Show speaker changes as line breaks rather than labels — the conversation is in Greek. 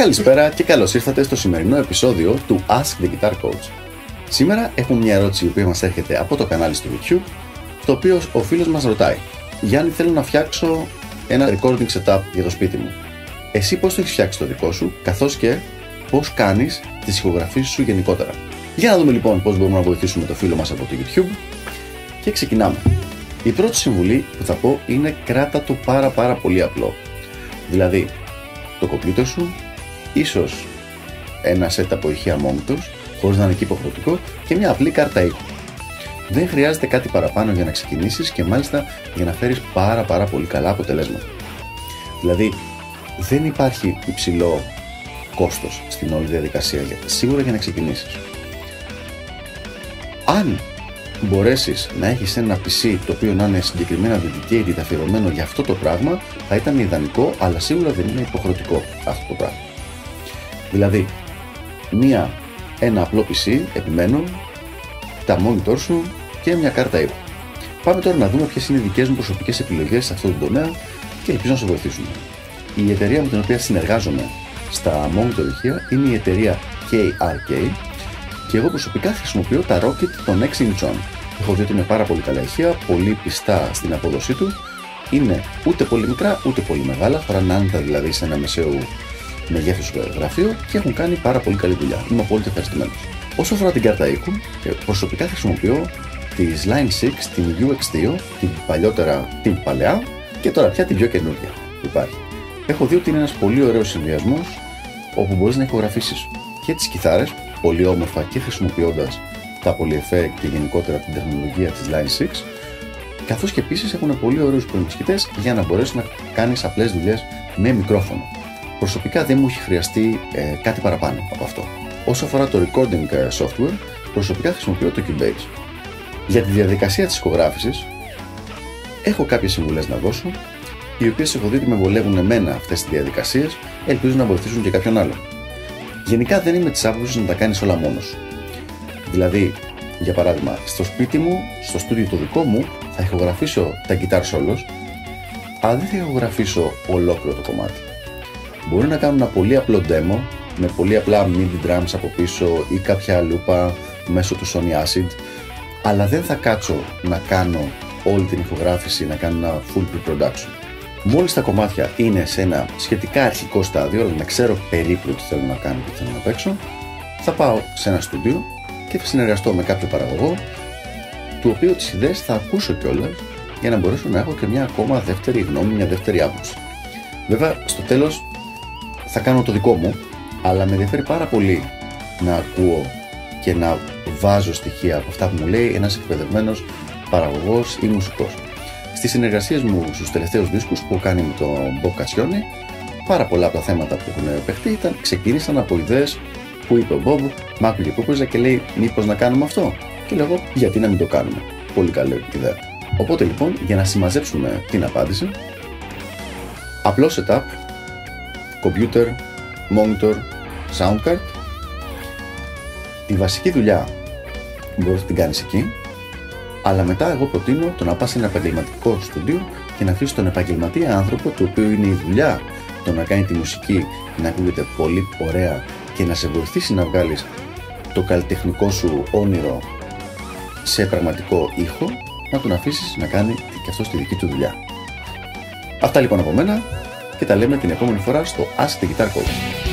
Καλησπέρα και καλώς ήρθατε στο σημερινό επεισόδιο του Ask the Guitar Coach. Σήμερα έχουμε μια ερώτηση η οποία μας έρχεται από το κανάλι στο YouTube, το οποίο ο φίλος μας ρωτάει: Γιάννη, θέλω να φτιάξω ένα recording setup για το σπίτι μου. Εσύ πώς το έχεις φτιάξει το δικό σου, καθώς και πώς κάνεις τις ηχογραφίε σου γενικότερα. Για να δούμε λοιπόν πώς μπορούμε να βοηθήσουμε το φίλο μας από το YouTube και ξεκινάμε. Η πρώτη συμβουλή που θα πω είναι κράτα το πάρα πάρα πολύ απλό. Δηλαδή, το κομπιούτερ σου, ίσως ένα set από ηχεία monitors, χωρίς να είναι και υποχρεωτικό, και μια απλή κάρτα ήχου. Δεν χρειάζεται κάτι παραπάνω για να ξεκινήσεις και μάλιστα για να φέρεις πάρα πάρα πολύ καλά αποτελέσματα. Δηλαδή, δεν υπάρχει υψηλό κόστος στην όλη διαδικασία, σίγουρα για να ξεκινήσεις. Αν μπορέσεις να έχεις ένα PC το οποίο να είναι συγκεκριμένα dedicated αφιερωμένο για αυτό το πράγμα, θα ήταν ιδανικό, αλλά σίγουρα δεν είναι υποχρεωτικό αυτό το πράγμα. Δηλαδή, μία, ένα απλό PC, επιμένω, τα monitor σου και μια κάρτα ήχου. Πάμε τώρα να δούμε ποιες είναι οι δικές μου προσωπικές επιλογές σε αυτό το τομέα και ελπίζω να σε βοηθήσουν. Η εταιρεία με την οποία συνεργάζομαι στα monitor ηχεία είναι η εταιρεία KRK και εγώ προσωπικά χρησιμοποιώ τα Rocket των 6 inch Έχω δει ότι είναι πάρα πολύ καλά ηχεία, πολύ πιστά στην απόδοσή του. Είναι ούτε πολύ μικρά ούτε πολύ μεγάλα, φοράνε άνετα δηλαδή σε ένα μεσαίο μεγέθους γραφείο και έχουν κάνει πάρα πολύ καλή δουλειά. Είμαι απόλυτα ευχαριστημένος. Όσο αφορά την κάρτα οίκου, ε, προσωπικά χρησιμοποιώ τη Line 6, την UX2, την παλιότερα, την παλαιά και τώρα πια την πιο καινούργια που υπάρχει. Έχω δει ότι είναι ένας πολύ ωραίος συνδυασμός όπου μπορείς να ηχογραφήσεις και τις κιθάρες πολύ όμορφα και χρησιμοποιώντας τα polyeffect και γενικότερα την τεχνολογία της Line 6 καθώς και επίσης έχουν πολύ ωραίους προμηθευτές για να μπορέσεις να κάνεις απλές δουλειές με μικρόφωνο. Προσωπικά δεν μου έχει χρειαστεί ε, κάτι παραπάνω από αυτό. Όσο αφορά το recording ε, software, προσωπικά χρησιμοποιώ το Cubase. Για τη διαδικασία της ηχογράφησης, έχω κάποιες συμβουλές να δώσω, οι οποίες έχω δει ότι με βολεύουν εμένα αυτές τις διαδικασίες, ελπίζω να βοηθήσουν και κάποιον άλλον. Γενικά δεν είμαι της άποψης να τα κάνεις όλα μόνος σου. Δηλαδή, για παράδειγμα, στο σπίτι μου, στο στούντιο το δικό μου, θα ηχογραφήσω τα guitar solos, αλλά δεν θα ηχογραφήσω ολόκληρο το κομμάτι. Μπορεί να κάνω ένα πολύ απλό demo, με πολύ απλά MIDI drums από πίσω ή κάποια λούπα μέσω του Sony Acid, αλλά δεν θα κάτσω να κάνω όλη την ηχογράφηση, να κάνω ένα full pre-production. Μόλις τα κομμάτια είναι σε ένα σχετικά αρχικό στάδιο, αλλά να ξέρω περίπου τι θέλω να κάνω και τι θέλω να παίξω, θα πάω σε ένα στούντιο και θα συνεργαστώ με κάποιο παραγωγό, του οποίου τις ιδέες θα ακούσω κιόλας για να μπορέσω να έχω και μια ακόμα δεύτερη γνώμη, μια δεύτερη άποψη. Βέβαια, στο τέλος θα κάνω το δικό μου, αλλά με ενδιαφέρει πάρα πολύ να ακούω και να βάζω στοιχεία από αυτά που μου λέει ένας εκπαιδευμένος παραγωγός ή μουσικός. Στις συνεργασίες μου στους τελευταίους δίσκους που έχω κάνει με τον Bob Cassioni, πάρα πολλά από τα θέματα που έχουν παιχτεί ήταν, ξεκίνησαν από ιδέες που είπε ο Bob, μ' άκουγε κούκουζα και λέει: Μήπως να κάνουμε αυτό; Και λέω: Γιατί να μην το κάνουμε; Πολύ καλή ιδέα. Οπότε λοιπόν, για να συμμαζέψουμε την απάντηση, απλό setup, computer, monitor, sound card, τη βασική δουλειά μπορείς να την κάνεις εκεί. Αλλά μετά εγώ προτείνω το να πας σε ένα επαγγελματικό στούντιο και να αφήσεις τον επαγγελματία άνθρωπο, το οποίο είναι η δουλειά το να κάνει τη μουσική να ακούγεται πολύ ωραία και να σε βοηθήσει να βγάλεις το καλλιτεχνικό σου όνειρο σε πραγματικό ήχο, να τον αφήσεις να κάνει και αυτό τη δική του δουλειά. Αυτά λοιπόν από μένα και τα λέμε την επόμενη φορά στο Ask the Guitar Coach.